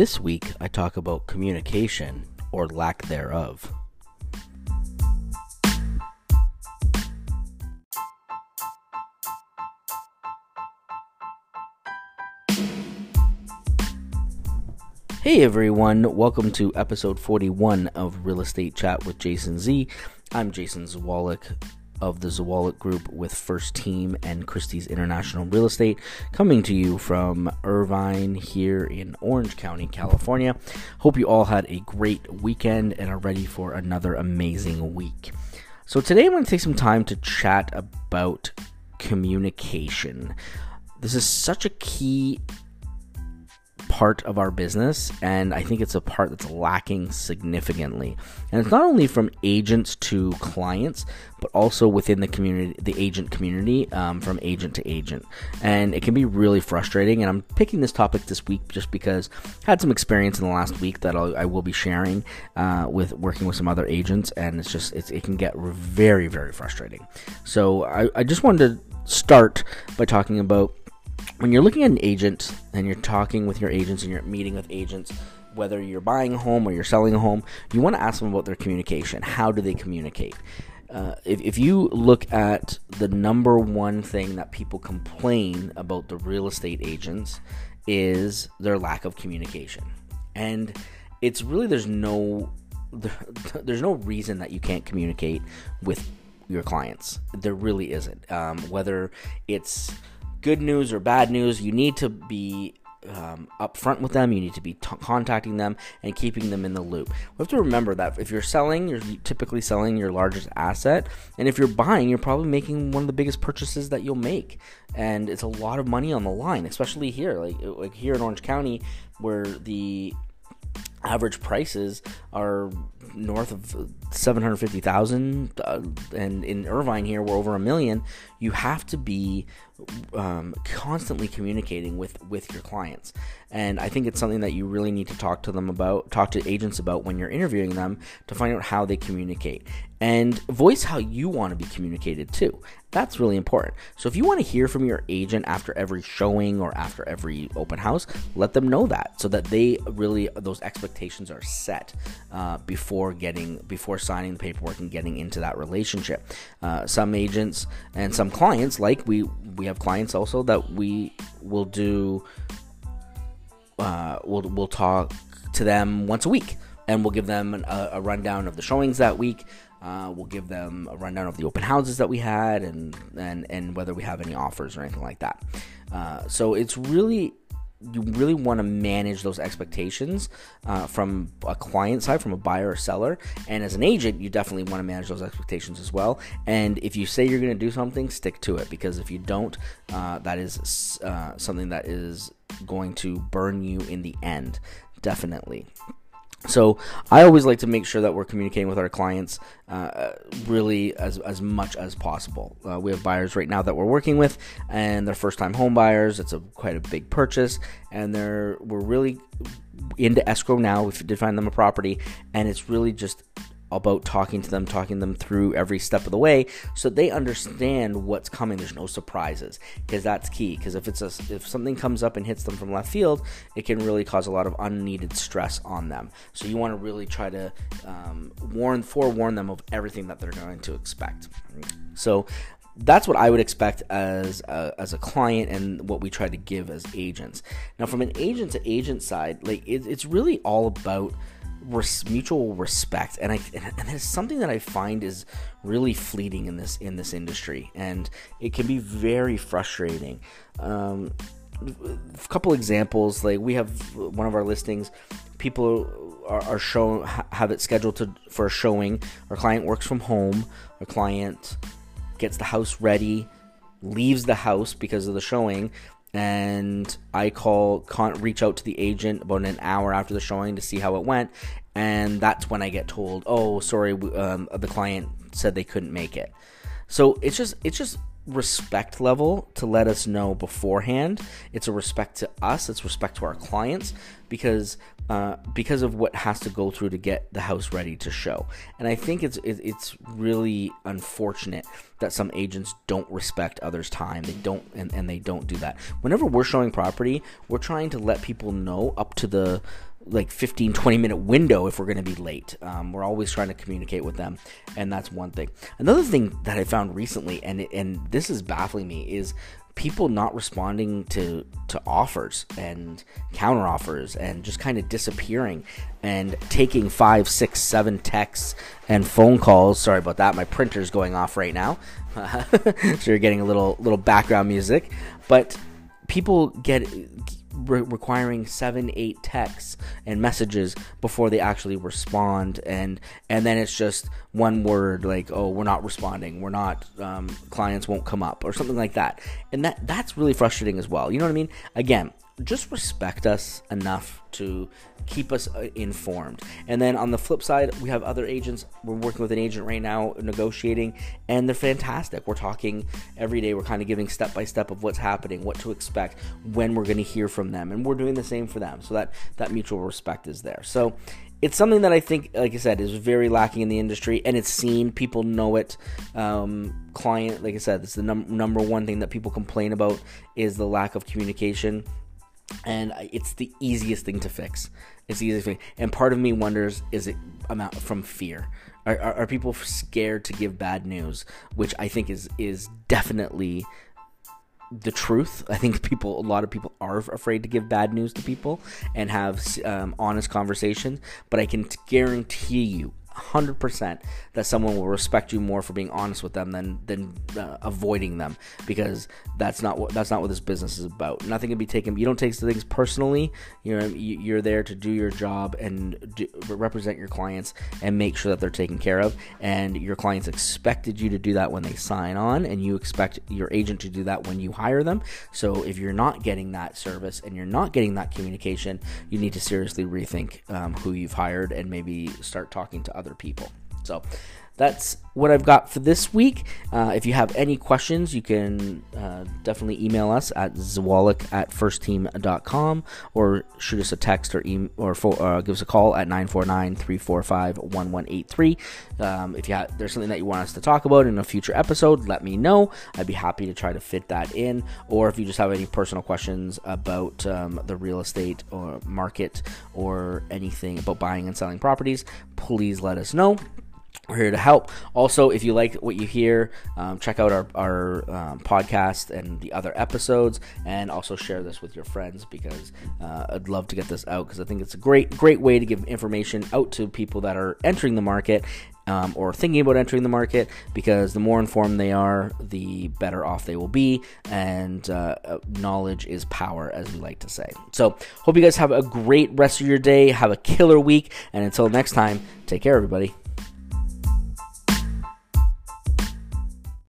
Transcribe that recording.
This week, I talk about communication or lack thereof. Hey everyone, welcome to episode 41 of Real Estate Chat with Jason Z. I'm Jason Zawalik of the Zawalik Group with First Team and Christie's International Real Estate, coming to you from Irvine here in Orange County, California. Hope you all had a great weekend and are ready for another amazing week. So, today I'm going to take some time to chat about communication. This is such a key part of our business, and I think it's a part that's lacking significantly. And it's not only from agents to clients, but also within the community, the agent community, um, from agent to agent. And it can be really frustrating. And I'm picking this topic this week just because I had some experience in the last week that I'll, I will be sharing uh, with working with some other agents, and it's just it's, it can get very very frustrating. So I, I just wanted to start by talking about when you're looking at an agent and you're talking with your agents and you're meeting with agents, whether you're buying a home or you're selling a home, you want to ask them about their communication. How do they communicate? Uh, if, if you look at the number one thing that people complain about the real estate agents is their lack of communication and it's really there's no there's no reason that you can't communicate with your clients there really isn't um, whether it's good news or bad news, you need to be um, upfront with them. You need to be t- contacting them and keeping them in the loop. We have to remember that if you're selling, you're typically selling your largest asset, and if you're buying, you're probably making one of the biggest purchases that you'll make, and it's a lot of money on the line, especially here, like like here in Orange County, where the average prices are north of 750,000 uh, and in Irvine here we're over a million you have to be um, constantly communicating with with your clients and I think it's something that you really need to talk to them about talk to agents about when you're interviewing them to find out how they communicate and voice how you want to be communicated too that's really important. So if you want to hear from your agent after every showing or after every open house, let them know that so that they really those expectations are set uh, before getting before signing the paperwork and getting into that relationship. Uh, some agents and some clients, like we we have clients also that we will do. Uh, we'll we'll talk to them once a week and we'll give them a, a rundown of the showings that week. Uh, we'll give them a rundown of the open houses that we had and and and whether we have any offers or anything like that. Uh, so it's really you really want to manage those expectations uh, from a client side, from a buyer or seller, and as an agent, you definitely want to manage those expectations as well. And if you say you're going to do something, stick to it because if you don't, uh, that is uh, something that is going to burn you in the end, definitely. So I always like to make sure that we're communicating with our clients uh, really as, as much as possible. Uh, we have buyers right now that we're working with, and they're first time home buyers. It's a quite a big purchase, and they're we're really into escrow now. We did find them a property, and it's really just about talking to them, talking them through every step of the way, so they understand what's coming. There's no surprises because that's key. Because if it's a, if something comes up and hits them from left field, it can really cause a lot of unneeded stress on them. So you want to really try to um, warn, forewarn them of everything that they're going to expect. So that's what I would expect as a, as a client and what we try to give as agents. Now, from an agent to agent side, like it, it's really all about res- mutual respect, and I and it's something that I find is really fleeting in this in this industry, and it can be very frustrating. Um, a couple examples, like we have one of our listings, people are, are shown have it scheduled to for a showing. Our client works from home. Our client gets the house ready, leaves the house because of the showing, and I call, can't reach out to the agent about an hour after the showing to see how it went, and that's when I get told, "Oh, sorry, um, the client said they couldn't make it." So it's just it's just respect level to let us know beforehand. It's a respect to us. It's respect to our clients because uh, because of what has to go through to get the house ready to show. And I think it's it's really unfortunate that some agents don't respect others' time. They don't and, and they don't do that. Whenever we're showing property, we're trying to let people know up to the like 15 20 minute window if we're going to be late um, we're always trying to communicate with them and that's one thing another thing that i found recently and and this is baffling me is people not responding to to offers and counter offers and just kind of disappearing and taking five six seven texts and phone calls. Sorry about that. My printer's going off right now. So you're getting a little little background music. But people get re- requiring seven, eight texts and messages before they actually respond, and and then it's just one word like, "Oh, we're not responding. We're not. Um, clients won't come up," or something like that, and that that's really frustrating as well. You know what I mean? Again, just respect us enough to keep us uh, informed. And then on the flip side, we have other agents. We're working with an agent right now negotiating, and they're fantastic. We're talking every day. We're kind of giving step by step of what's happening, what to expect, when we're going to hear from them, and we're doing the same for them. So that that mutual respect is there. So it's something that I think, like I said, is very lacking in the industry, and it's seen. People know it. Um, client, like I said, it's the num- number one thing that people complain about is the lack of communication and it's the easiest thing to fix. It's the easiest thing. And part of me wonders: is it amount from fear? Are, are, are, people scared to give bad news? Which I think is is definitely the truth. I think people, a lot of people are afraid to give bad news to people and have um, honest conversations. But I can guarantee you, 100% that someone will respect you more for being honest with them than than uh, avoiding them because that's not what that's not what this business is about. Nothing can be taken. You don't take things personally. You're you're there to do your job and do, represent your clients and make sure that they're taken care of. And your clients expected you to do that when they sign on, and you expect your agent to do that when you hire them. So if you're not getting that service and you're not getting that communication, you need to seriously rethink um, who you've hired and maybe start talking to other people. So that's what I've got for this week. Uh, if you have any questions, you can uh, definitely email us at zwalik at firstteam.com or shoot us a text or e- or for, uh, give us a call at 949-345-1183. Um, if you have, there's something that you want us to talk about in a future episode, let me know. I'd be happy to try to fit that in. Or if you just have any personal questions about um, the real estate or market or anything about buying and selling properties, please let us know. We're here to help. Also, if you like what you hear, um, check out our, our um, podcast and the other episodes, and also share this with your friends because uh, I'd love to get this out because I think it's a great, great way to give information out to people that are entering the market um, or thinking about entering the market because the more informed they are, the better off they will be. And uh, uh knowledge is power, as we like to say. So, hope you guys have a great rest of your day. Have a killer week. And until next time, take care, everybody.